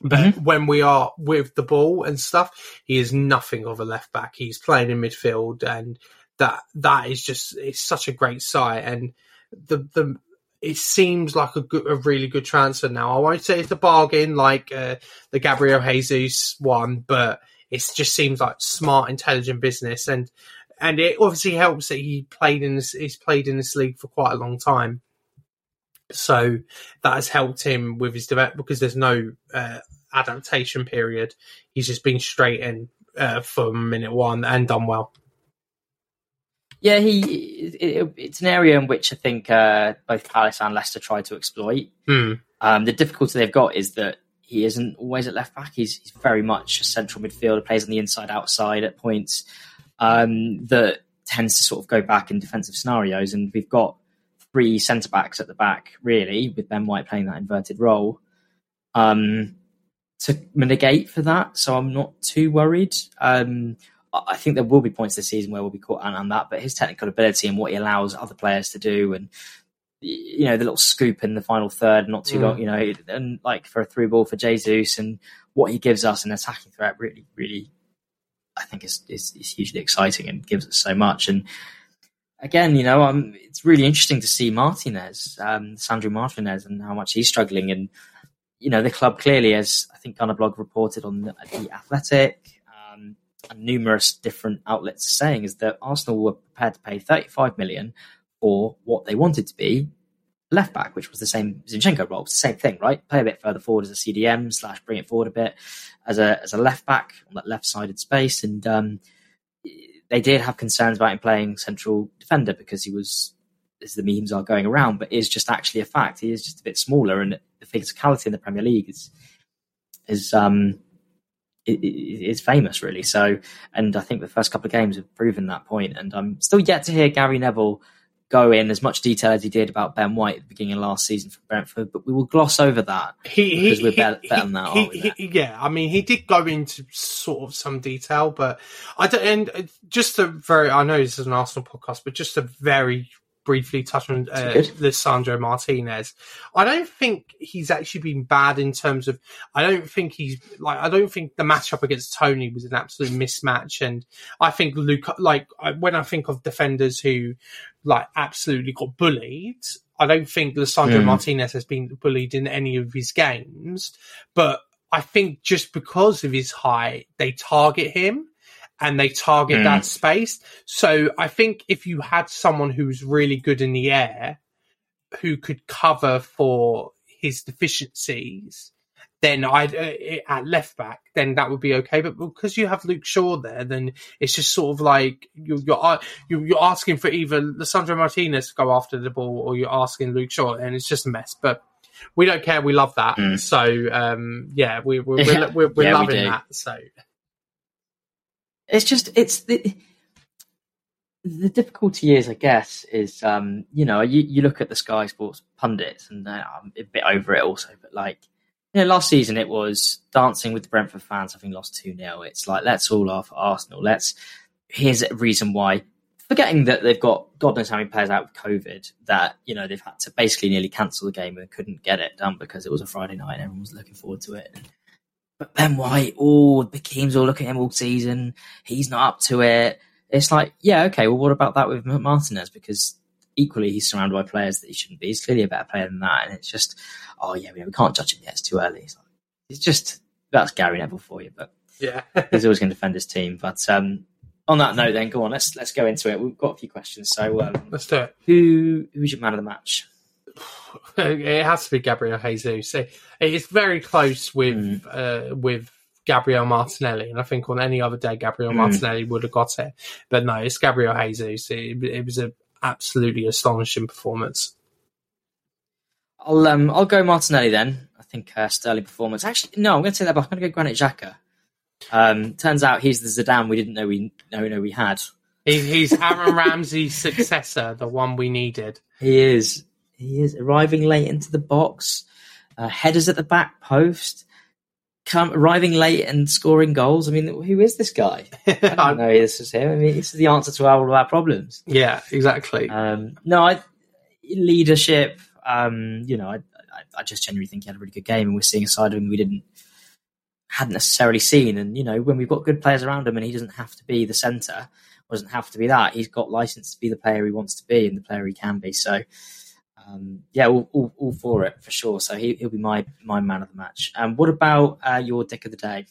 But when we are with the ball and stuff, he is nothing of a left back. He's playing in midfield, and that that is just it's such a great sight. And the the it seems like a good, a really good transfer now. I won't say it's a bargain like uh, the Gabriel Jesus one, but it just seems like smart, intelligent business, and and it obviously helps that he played in this. He's played in this league for quite a long time, so that has helped him with his development because there's no uh, adaptation period. He's just been straight in uh, from minute one and done well. Yeah. He it, it- it's an area in which I think uh, both Palace and Leicester try to exploit. Hmm. Um, the difficulty they've got is that he isn't always at left back. He's, he's very much a central midfielder, plays on the inside outside at points um, that tends to sort of go back in defensive scenarios. And we've got three centre backs at the back, really, with Ben White playing that inverted role um, to mitigate for that. So I'm not too worried. Um, I think there will be points this season where we'll be caught on that, but his technical ability and what he allows other players to do and you know the little scoop in the final third, not too Mm. long, you know, and like for a through ball for Jesus and what he gives us in attacking threat really, really, I think is is, is hugely exciting and gives us so much. And again, you know, um, it's really interesting to see Martinez, um, Sandro Martinez, and how much he's struggling. And you know, the club clearly, as I think Gunnerblog reported on the, the Athletic. Um, numerous different outlets are saying is that Arsenal were prepared to pay 35 million for what they wanted to be left back, which was the same Zinchenko role. It's the same thing, right? Play a bit further forward as a CDM slash bring it forward a bit as a as a left back on that left sided space. And um, they did have concerns about him playing central defender because he was, as the memes are going around, but is just actually a fact. He is just a bit smaller, and the physicality in the Premier League is is um is famous really. So, and I think the first couple of games have proven that point. And I'm still yet to hear Gary Neville go in as much detail as he did about Ben White at the beginning of last season for Brentford, but we will gloss over that. He, he, Because we're he- better- he- better than that, aren't we, he- yeah, I mean, he did go into sort of some detail, but I don't. And just a very, I know this is an Arsenal podcast, but just a very briefly touch on uh, Lisandro Martinez. I don't think he's actually been bad in terms of. I don't think he's like. I don't think the matchup against Toney was an absolute mismatch, and I think Luke. Like I- when I think of defenders who like absolutely got bullied. I don't think Lisandro Mm. Martinez has been bullied in any of his games, but I think just because of his height, they target him and they target Mm. that space. So I think if you had someone who's really good in the air, who could cover for his deficiencies, then I'd uh, at left back, then that would be okay. But because you have Luke Shaw there, then it's just sort of like you're you're, uh, you're, you're asking for either Lisandro Martinez to go after the ball, or you're asking Luke Shaw, and it's just a mess. But we don't care. We love that. Mm. So um, yeah, we, we're (laughs) we're, we're, we're Yeah, loving do. that. So It's just it's the the difficulty is, I guess, is um, you know you, you look at the Sky Sports pundits and uh, I'm a bit over it also, but like you know last season it was dancing with the Brentford fans having lost two 0 It's like let's all laugh at Arsenal. Let's here's a reason why. Forgetting that they've got God knows how many players out with COVID, that you know they've had to basically nearly cancel the game and couldn't get it done because it was a Friday night and everyone was looking forward to it. But Ben White, oh, the teams all look at him all season. He's not up to it. It's like, yeah, okay. Well, what about that with Martinez? Because equally, he's surrounded by players that he shouldn't be. He's clearly a better player than that. And it's just, oh yeah, we we can't judge him yet. It's too early. It's, like, it's just that's Gary Neville for you. But yeah, (laughs) he's always going to defend his team. But um, on that note, then go on. Let's let's go into it. We've got a few questions. So, um, let's do it. who who's your man of the match? It has to be Gabriel Jesus. It, it's very close with uh, with Gabriel Martinelli, and I think on any other day Gabriel Mm. Martinelli would have got it. But no, it's Gabriel Jesus. It, it was an absolutely astonishing performance. I'll um I'll go Martinelli then. I think uh, sterling performance. Actually, no, I'm going to take that back. I'm going to go Granit Xhaka. Um, turns out he's the Zidane we didn't know we know know we had. He, he's Aaron Ramsey's successor, the one we needed. He is. He is arriving late into the box. Uh, headers at the back post. Come arriving late and scoring goals. I mean, who is this guy? (laughs) I don't know. This is him. I mean, this is the answer to all of our problems. yeah, exactly. Um, no, I leadership. Um, you know, I, I, I just genuinely think he had a really good game, and we're seeing a side of him we didn't hadn't necessarily seen. And you know, when we've got good players around him, and he doesn't have to be the centre, doesn't have to be that. He's got license to be the player he wants to be and the player he can be. So, um, yeah, all, all, all for it for sure. So he, he'll be my my man of the match. And um, what about uh, your dick of the day?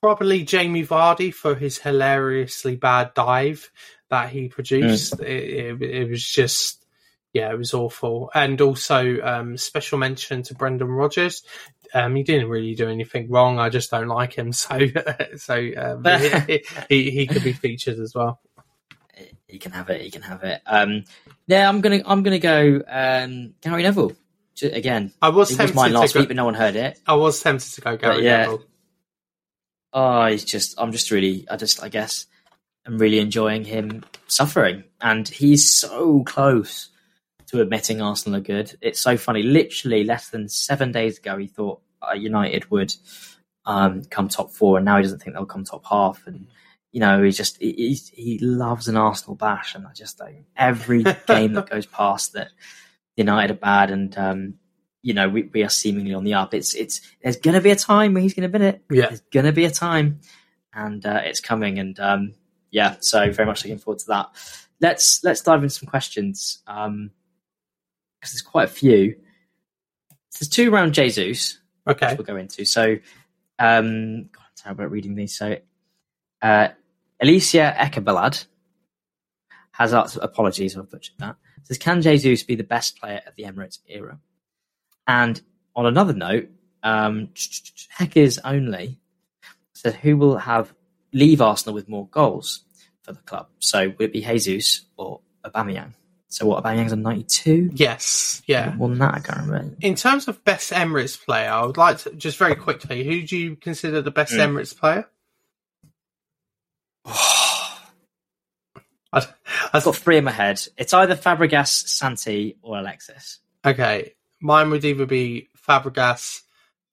Probably Jamie Vardy for his hilariously bad dive that he produced. It, it, it was just yeah, it was awful. And also, um, special mention to Brendan Rodgers. Um, he didn't really do anything wrong. I just don't like him. (laughs) So, so um, (laughs) he, he, he could be featured as well. He can have it. He can have it. Um, yeah, I'm gonna I'm gonna go um, Gary Neville J- again. I was was tempted mine last to go, week, but no one heard it. I was tempted to go Gary yeah. Neville. Oh, he's just. I'm just really. I just. I guess. I'm really enjoying him suffering, and he's so close to admitting Arsenal are good. It's so funny. Literally less than seven days ago, he thought uh, United would um, come top four, and now he doesn't think they'll come top half. And you know, he just he, he loves an Arsenal bash, and I just don't. Every (laughs) game that goes past that United are bad, and um, you know we, we are seemingly on the up. It's it's there's going to be a time where he's going to win it. Yeah. There's going to be a time, and uh, it's coming. And um, yeah, so very much looking forward to that. Let's let's dive into some questions because there's quite a few. There's two around Jesus Okay. which we'll go into. So, um, God, I'm terrible at reading these. So, uh, Alicia Ekabalad has asked, apologies, I've butchered that. Says, can Jesus be the best player of the Emirates era? And on another note, um, Heck is only said, who will have leave Arsenal with more goals for the club? So, would it be Jesus or Aubameyang? So, what Aubameyang's on 92? Yes. Yeah. More than that, I can't remember. In terms of best Emirates player, I would like to just very quickly. Who do you consider the best Mm. Emirates player? I've got three in my head. It's either Fabregas, Santi, or Alexis. okay, mine would either be Fabregas,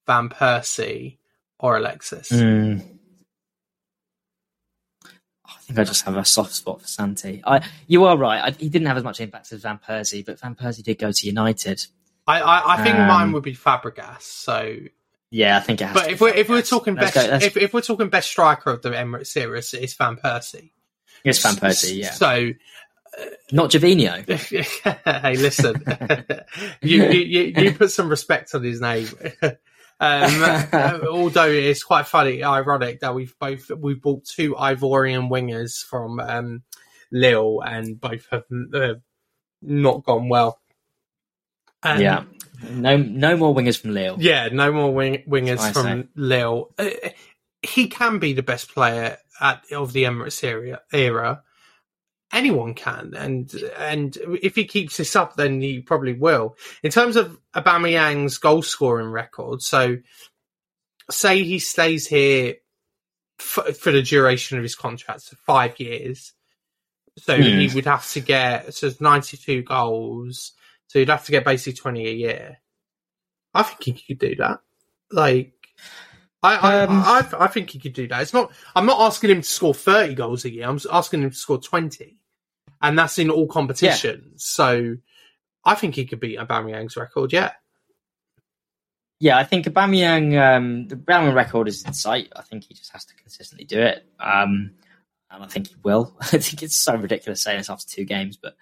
Van Persie, or Alexis. I think I just have a soft spot for Santi. I, you are right. I, he didn't have as much impact as Van Persie, but Van Persie did go to United. I, I, I think Um, mine would be Fabregas. So, Yeah, I think it has. but if we're if we're talking Let's best, go- if, if we're talking best striker of the Emirates series, it's Van Persie. It's Van Persie, yeah, So not Gervinho. (laughs) hey, listen, (laughs) you, you you you put some respect on his name. (laughs) um, uh, although it's quite funny, ironic that we've both we've bought two Ivorian wingers from um, Lille, and both have uh, not gone well. And yeah, no, no more wingers from Lille. yeah, no more wing, wingers I from Lille. Uh, he can be the best player at, of the Emirates era, era. Anyone can, and and if he keeps this up, then he probably will. In terms of Aubameyang's goal scoring record, so say he stays here for, for the duration of his contract, so five years. So Hmm. he would have to get so ninety two goals. So he'd have to get basically twenty a year. I think he could do that. Like, I I, Um, I, I think he could do that. It's not. I'm not asking him to score thirty goals a year. I'm asking him to score twenty, and that's in all competitions. So, I think he could beat Aubameyang's record. Yeah, Yeah, I think Aubameyang, um, the Aubameyang record is in sight. I think he just has to consistently do it, um, and I think he will. (laughs) I think it's so ridiculous saying this after two games, but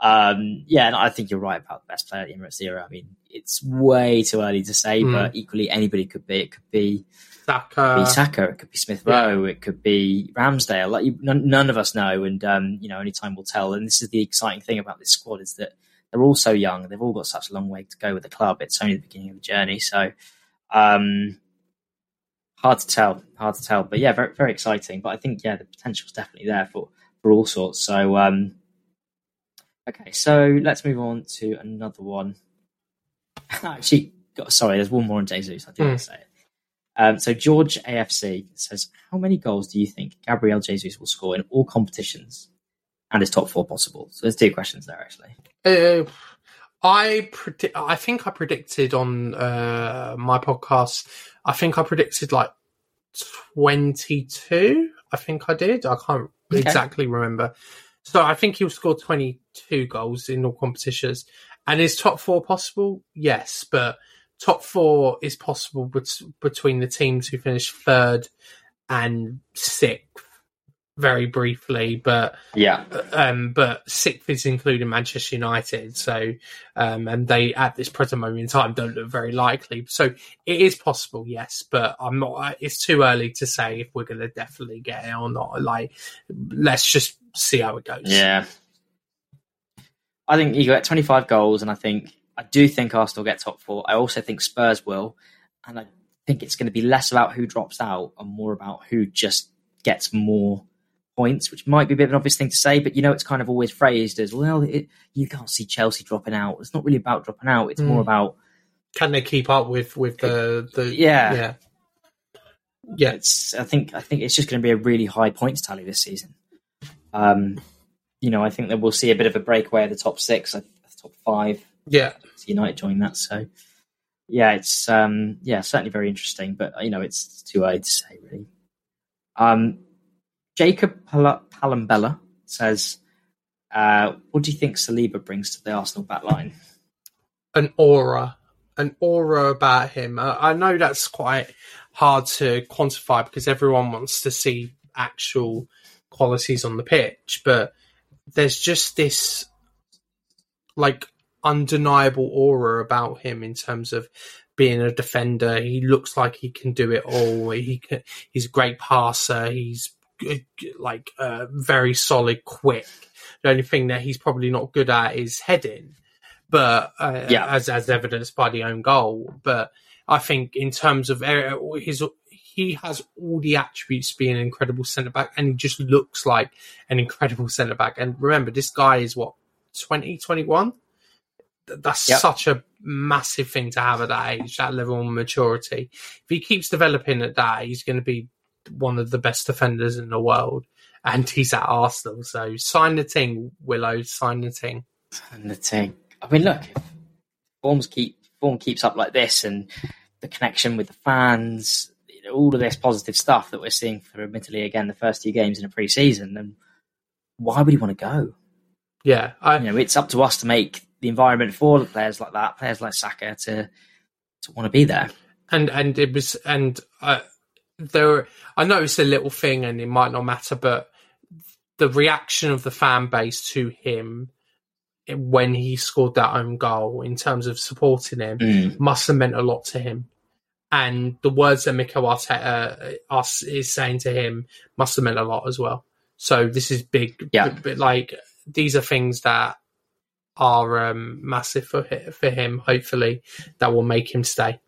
um, yeah, and I think you're right about the best player at the Emirates era. I mean, it's way too early to say, Mm. but equally anybody could be. It could be Saka. be Saka, it could be Smith yeah. Rowe, it could be Ramsdale. Like you, none, none of us know, and um, you know, only time will tell. And this is the exciting thing about this squad is that they're all so young. They've all got such a long way to go with the club. It's only the beginning of the journey, so um, hard to tell. Hard to tell, but yeah, very very exciting. But I think yeah, the potential is definitely there for for all sorts. So um, okay, so let's move on to another one. (laughs) Actually, got, sorry, there's one more on Jesus. I didn't to say it. Um, so George AFC says, "How many goals do you think Gabriel Jesus will score in all competitions, and is top four possible?" So there's two questions there actually. Uh, I predict. I think I predicted on uh, my podcast. I think I predicted like twenty-two. I think I did. I can't Okay. exactly remember. So I think he'll score twenty-two goals in all competitions. And is top four possible? Yes, but top four is possible bet- between the teams who finish third and sixth. Very briefly, but Yeah, um, but sixth is including Manchester United. So, um, and they at this present moment in time don't look very likely. So it is possible, yes, but I'm not. It's too early to say if we're going to definitely get it or not. Like, let's just see how it goes. yeah. I think you get 25 goals, and I think I do think Arsenal get top four. I also think Spurs will, and I think it's going to be less about who drops out and more about who just gets more points, which might be a bit of an obvious thing to say, but you know, it's kind of always phrased as well. It, you can't see Chelsea dropping out. It's not really about dropping out. It's more Mm. about Can they keep up with with the the Yeah. yeah yeah it's. I think I think it's just going to be a really high points tally this season. Um, you know, I think that we'll see a bit of a breakaway of the top six, the top five. yeah United join that, so yeah, it's um, yeah, certainly very interesting. But you know, it's too early to say really. Um, Jacob Pal- Palambella says, uh, "What do you think Saliba brings to the Arsenal backline?" an aura, an aura about him. Uh, I know that's quite hard to quantify because everyone wants to see actual qualities on the pitch, but there's just this like undeniable aura about him in terms of being a defender. He looks like he can do it all. He can, he's a great passer. He's like uh, very solid, quick. The only thing that he's probably not good at is heading, but uh, yeah. as as evidenced by the own goal. But I think in terms of his, he has all the attributes to be an incredible centre back, and he just looks like an incredible centre back. And remember, this guy is what 20, 21? That's yep. such a massive thing to have at that age, that level of maturity. If he keeps developing at that, he's going to be one of the best defenders in the world. And he's at Arsenal, so sign the thing, Willow. Sign the thing. Sign the thing. I mean, look, forms keep form keeps up like this, and the connection with the fans, you know, all of this positive stuff that we're seeing for admittedly again the first two games in a pre-season, and why would he want to go? Yeah, I, you know, it's up to us to make the environment for the players like that, players like Saka, to to want to be there. And and it was and uh, there, I noticed a little thing, and it might not matter, but the reaction of the fan base to him when he scored that own goal, in terms of supporting him, mm. must have meant a lot to him. And the words that Mikel Arteta uh, is saying to him must have meant a lot as well. So this is big. Yeah. But like these are things that are um, massive for for him. Hopefully, that will make him stay.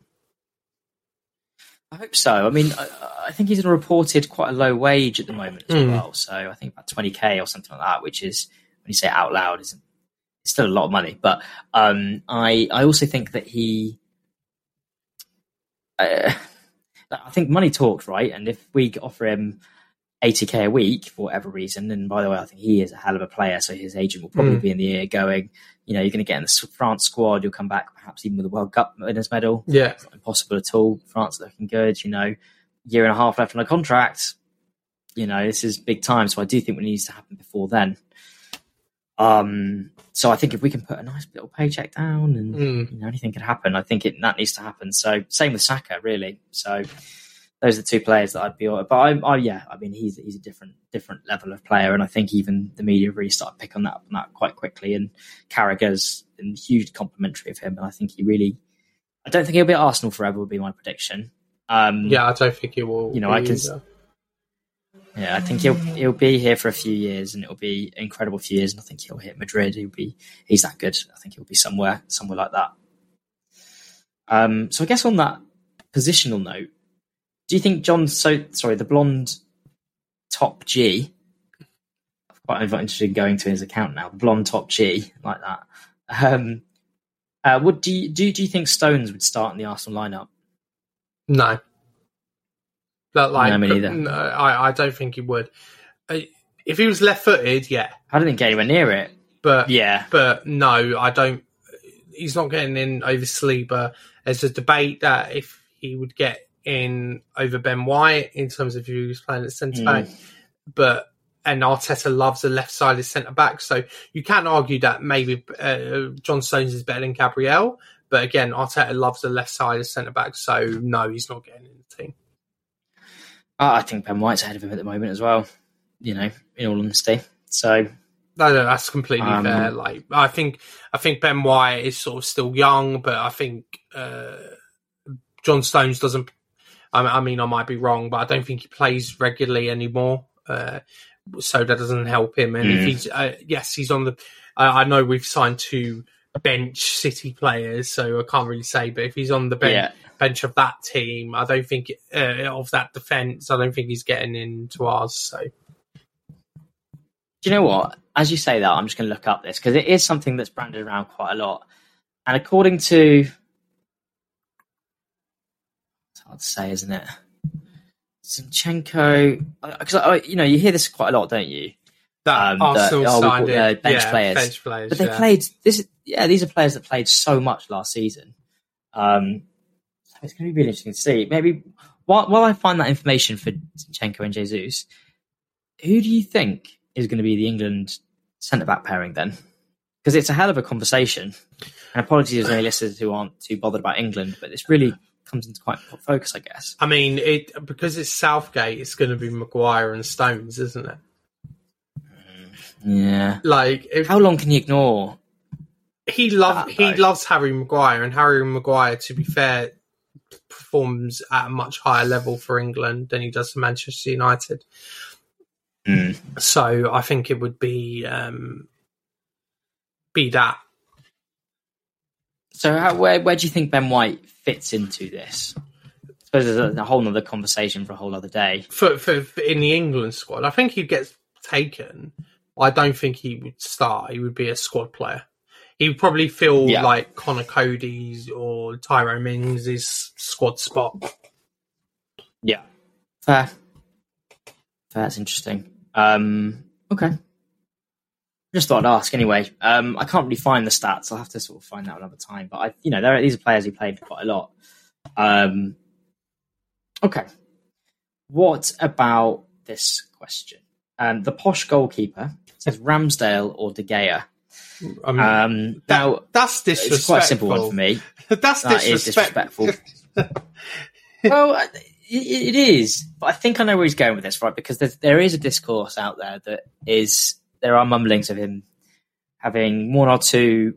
I hope so. I mean, I, I think he's reported quite a low wage at the moment as mm. well. So I think about twenty k or something like that, which is when you say it out loud, isn't it's still a lot of money. But um, I I also think that he. Uh, I think money talks, right? And if we offer him 80k a week for whatever reason. And by the way, I think he is a hell of a player, so his agent will probably mm. be in the ear going, you know, you're going to get in the France squad. You'll come back perhaps even with a World Cup winners medal. Yeah, it's not impossible at all. France looking good. You know, year and a half left on a contract. You know, this is big time. So I do think it needs to happen before then. Um, so I think if we can put a nice little paycheck down and mm. you know anything could happen, I think it that needs to happen. So same with Saka, really. So those are the two players that I'd be. But I, I, yeah, I mean, he's he's a different different level of player, and I think even the media really started pick on that on that quite quickly. And Carragher's been huge complimentary of him, and I think he really. I don't think he'll be at Arsenal forever. Would be my prediction. Um, yeah, I don't think he will. You know, I can. Either. Yeah, I think he'll he'll be here for a few years, and it'll be incredible few years. And I think he'll hit Madrid. He'll be he's that good. I think he'll be somewhere somewhere like that. Um, so I guess on that positional note, do you think John? So sorry, the blonde top G. I'm quite interested in going to his account now. Blonde top G, like that. Um, uh, would do you, do do you think Stones would start in the Arsenal lineup? No. But like, no. No, I, I don't think he would. If he was left-footed, yeah. I don't think get anywhere near it. But yeah, but no, I don't. He's not getting in over Saliba. There's a debate that if he would get in over Ben White in terms of who was playing at centre back, mm. but and Arteta loves a left sided centre back, so you can argue that maybe uh, John Stones is better than Gabriel, but again, Arteta loves a left sided centre back, so no, he's not getting in the team. I think Ben White's ahead of him at the moment as well. You know, in all honesty, so. No, no, that's completely um, fair. Like, I think, I think Ben White is sort of still young, but I think uh, John Stones doesn't I, mean, I might be wrong, but I don't think he plays regularly anymore. Uh, so that doesn't help him. And mm. if he's, uh, yes, he's on the. I know we've signed two bench City players, so I can't really say. But if he's on the bench yeah. bench of that team, I don't think uh, of that defense. I don't think he's getting into ours. So. Do you know what? As you say that, I'm just going to look up this because it is something that's branded around quite a lot. And according to hard to say, isn't it? Zinchenko, because you know you hear this quite a lot, don't you? That um, Arsenal that, oh, signed uh, bench yeah, players, bench players, but they yeah. played this. Yeah, these are players that played so much last season. Um, so it's going to be really interesting to see. Maybe while, while I find that information for Zinchenko and Jesus, who do you think is going to be the England centre back pairing then? because it's a hell of a conversation. And apologies to any listeners who aren't too bothered about England, but it's really comes into quite focus, I guess. I mean, it because it's Southgate, it's going to be Maguire and Stones, isn't it? Yeah. Like, if, How long can you ignore? he loves he loves Harry Maguire, and Harry Maguire, to be fair, performs at a much higher level for England than he does for Manchester United. Mm. So I think it would be um, be that. So how, where where do you think Ben White fits into this? I suppose there's a, a whole other conversation for a whole other day. for, for, for in the England squad. I think he gets taken. I don't think he would start. He would be a squad player. He would probably fill Yeah. like Conor Coady's or Tyrone Mings' squad spot. Yeah. Fair. Fair, that's interesting. Um, okay. Just thought I'd ask anyway. Um, I can't really find the stats. I'll have to sort of find that another time. But I, you know, there are, these are players who played quite a lot. Um, okay. What about this question? Um, the posh goalkeeper says Ramsdale or De Gea. I mean, Um, now that's disrespectful. it's quite a simple one for me. (laughs) that's That is disrespectful. disrespectful. well, it, it is, but I think I know where he's going with this, right? Because there is a discourse out there that is there are mumblings of him having one or two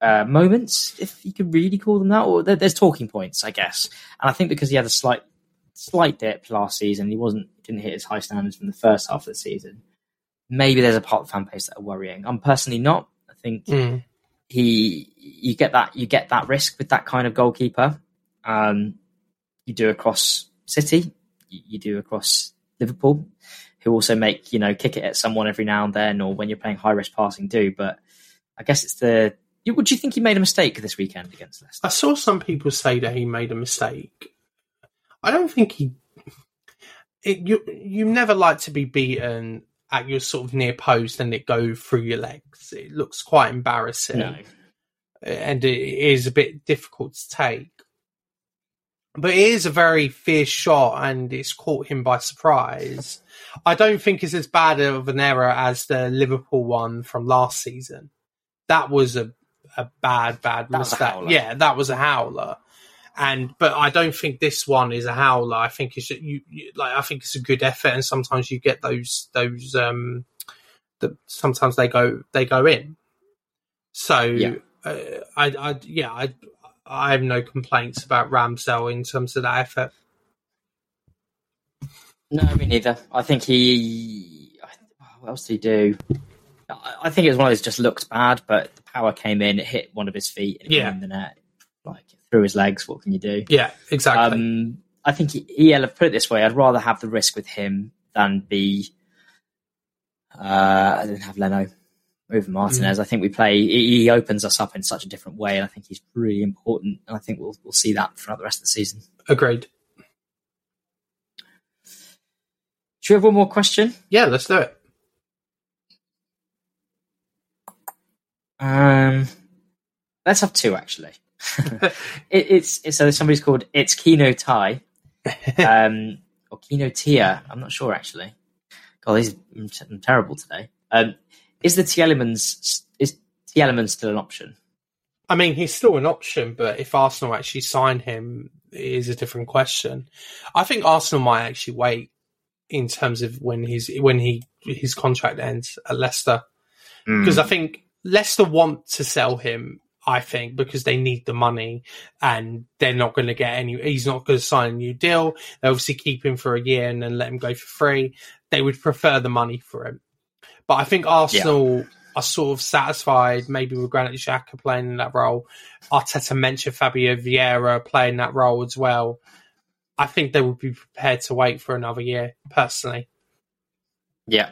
uh, moments, if you could really call them that, or there, there's talking points, I guess. And I think because he had a slight slight dip last season, he wasn't didn't hit his high standards from the first half of the season. Maybe there's a part of the fan base that are worrying. I'm personally not. I think Mm. he you get that you get that risk with that kind of goalkeeper. Um, you do across City, you, you do across Liverpool, who also make you know kick it at someone every now and then, or when you're playing high risk passing, do. But I guess it's the. Would you think he made a mistake this weekend against Leicester? I saw some people say that he made a mistake. I don't think he. It, you you never like to be beaten at your sort of near post and it go through your legs. It looks quite embarrassing. No. and it is a bit difficult to take. But it is a very fierce shot, and it's caught him by surprise. I don't think it's as bad of an error as the Liverpool one from last season. That was a a bad, bad That mistake. Yeah, that was a howler. And but I don't think this one is a howler. I think it's you, you like I think it's a good effort, and sometimes you get those those um that sometimes they go they go in. So Yeah. uh, I, I yeah I I have no complaints about Ramsdale in terms of that effort. No, me neither. I think he. What else did he do? I think it was one of those just looked bad, but the power came in, it hit one of his feet, and it Yeah. came in the net, like through his legs. What can you do? Yeah, exactly. Um, I think he, he put it this way: I'd rather have the risk with him than be. Uh, I didn't have Leno over Martinez. I think we play. He, opens us up in such a different way, and I think he's really important. And I think we'll we'll see that throughout the rest of the season. Agreed. Do we have one more question? Yeah, let's do it. Um, let's have two actually. (laughs) (laughs) it, it's, it's so somebody's called it's Kino Tai, (laughs) um, or Kino Tia. I'm not sure actually. God, these I'm, t- I'm terrible today. Um, is the Tielemans is Tielemans still an option? I mean, he's still an option, but if Arsenal actually sign him, it is a different question. I think Arsenal might actually wait in terms of when his when he his contract ends at Leicester hmm. because I think Leicester want to sell him. I think because they need the money and they're not going to get any. He's not going to sign a new deal. They obviously keep him for a year and then let him go for free. They would prefer the money for him, but I think Arsenal are sort of satisfied. Maybe with Granit Xhaka playing in that role. Arteta mentioned Fabio Vieira playing that role as well. I think they would be prepared to wait for another year. Personally, Yeah,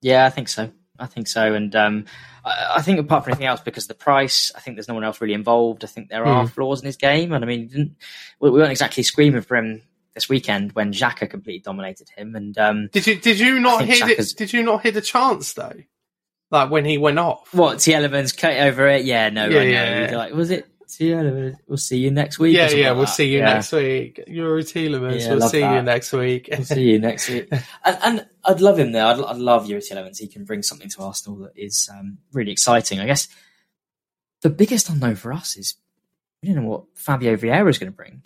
yeah, I think so. I think so, and um, I, I think apart from anything else, because of the price, I think there's no one else really involved. I think there are flaws in his game, and I mean, didn't we, we weren't exactly screaming for him this weekend when Xhaka completely dominated him, and um, did you did you not hear it? Xhaka's- Did you not hear the chance though? Like when he went off. what Tielemans cut over it? Yeah, no, Yeah, I know. yeah, yeah. Like, was it Tielemans. We'll see you next week. Yeah, yeah, like we'll that. see you next week. Youri Tielemans. Yeah, we'll love see you next week. We'll see you next week. (laughs) And, and I'd love him there. I'd, I'd love Youri Tielemans. He can bring something to Arsenal that is um, really exciting. I guess the biggest unknown for us is we don't know what Fabio Vieira is going to bring.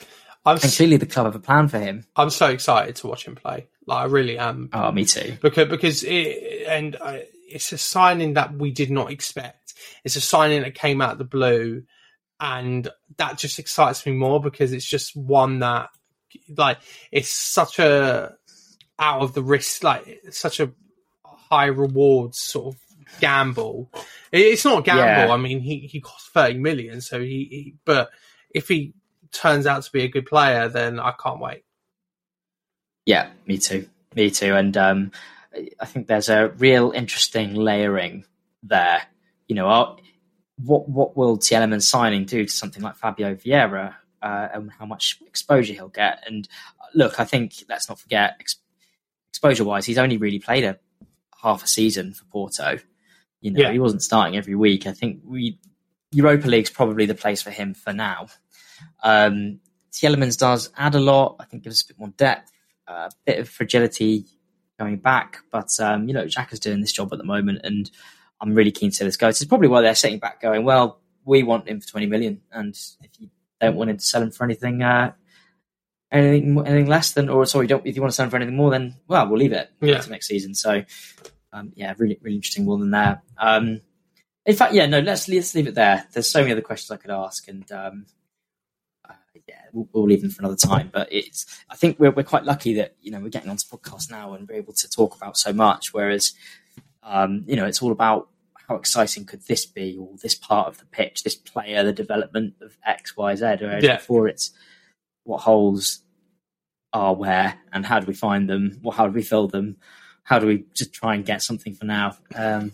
I'm, And clearly the club have a plan for him. I'm so excited to watch him play. Like I really am. Oh, me too. because because it, and uh, it's a signing that we did not expect. It's a signing that came out of the blue, and that just excites me more because it's just one that like it's such a out of the risk, like such a high reward sort of gamble. It- It's not a gamble. Yeah. I mean, he he cost thirty million, so he, he but if he turns out to be a good player, then I can't wait. Yeah, me too. Me too. And um, I think there's a real interesting layering there. You know, our, what what will Tielemans signing do to something like Fabio Vieira uh, and how much exposure he'll get? And uh, look, I think let's not forget ex- exposure wise, he's only really played a half a season for Porto. You know, Yeah. he wasn't starting every week. I think we Europa League's probably the place for him for now. Um, Tielemans does add a lot. I think gives us a bit more depth, a bit of fragility going back. But um, you know, Jack is doing this job at the moment, and I'm really keen to see this go. It's probably why they're sitting back, going, "Well, we want him for 20 million, and if you don't want him to sell him for anything, uh, anything, anything less than, or sorry, don't if you want to sell him for anything more, then well, we'll leave it Yeah. to next season." So, um, yeah, really, really interesting one in there. Um, in fact, yeah, no, let's let's leave it there. There's so many other questions I could ask, and um, we'll, we'll leave them for another time. But it's, I think we're we're quite lucky that you know we're getting onto podcast now and we're able to talk about so much. Whereas, um, you know, it's all about how exciting could this be, or this part of the pitch, this player, the development of X, Y, Z. Whereas Yeah. before, it's what holes are where and how do we find them? Well, how do we fill them? How do we just try and get something for now? Um,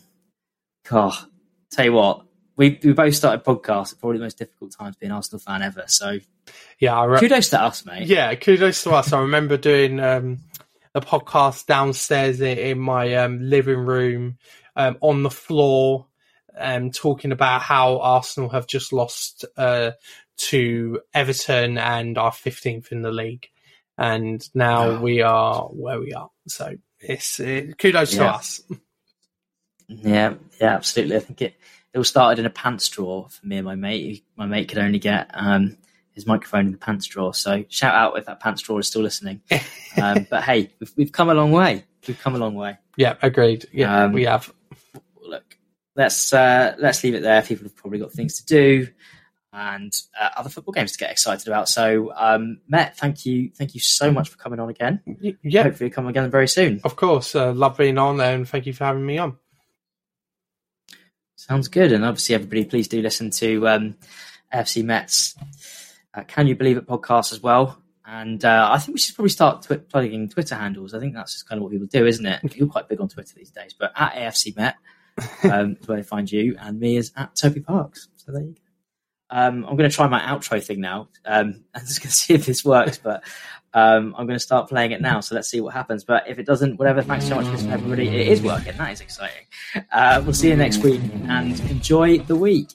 God, tell you what, we we both started podcasts at probably the most difficult time to be an Arsenal fan ever. So Yeah, I re- kudos to us, mate. Yeah, kudos to us. I remember doing um, a podcast downstairs in, in my um, living room um, on the floor, um, talking about how Arsenal have just lost uh, to Everton and are 15th in the league. And now Oh. we are where we are. So it's uh, kudos to us. Yeah, yeah, absolutely. I think it it all started in a pants drawer for me and my mate. My mate could only get um, his microphone in the pants drawer. So shout out if that pants drawer is still listening. (laughs) Um, but hey, we've, we've come a long way. We've come a long way. Yeah, agreed. Yeah, Um, we have. Look, let's uh, let's leave it there. People have probably got things to do and uh, other football games to get excited about. So, um, Matt, thank you, thank you so much for coming on again. Yeah, Hopefully, you'll come again very soon. of course. Uh, love being on and thank you for having me on. Sounds good. And obviously, everybody, please do listen to um, FC Mets. Uh, Can you believe it podcast as well? And uh, I think we should probably start twi- plugging Twitter handles. I think that's just kind of what people do, isn't it? (laughs) You're quite big on Twitter these days. But at AFC Met um, is where they find you, and me is at Toby Parks. So there you go. Um, I'm going to try my outro thing now. Um, (laughs) I'm just going to see if this works, but um, I'm going to start playing it now. So let's see what happens. But if it doesn't, whatever, thanks so much for listening, everybody. It is working. That is exciting. Uh, we'll see you next week and enjoy the week.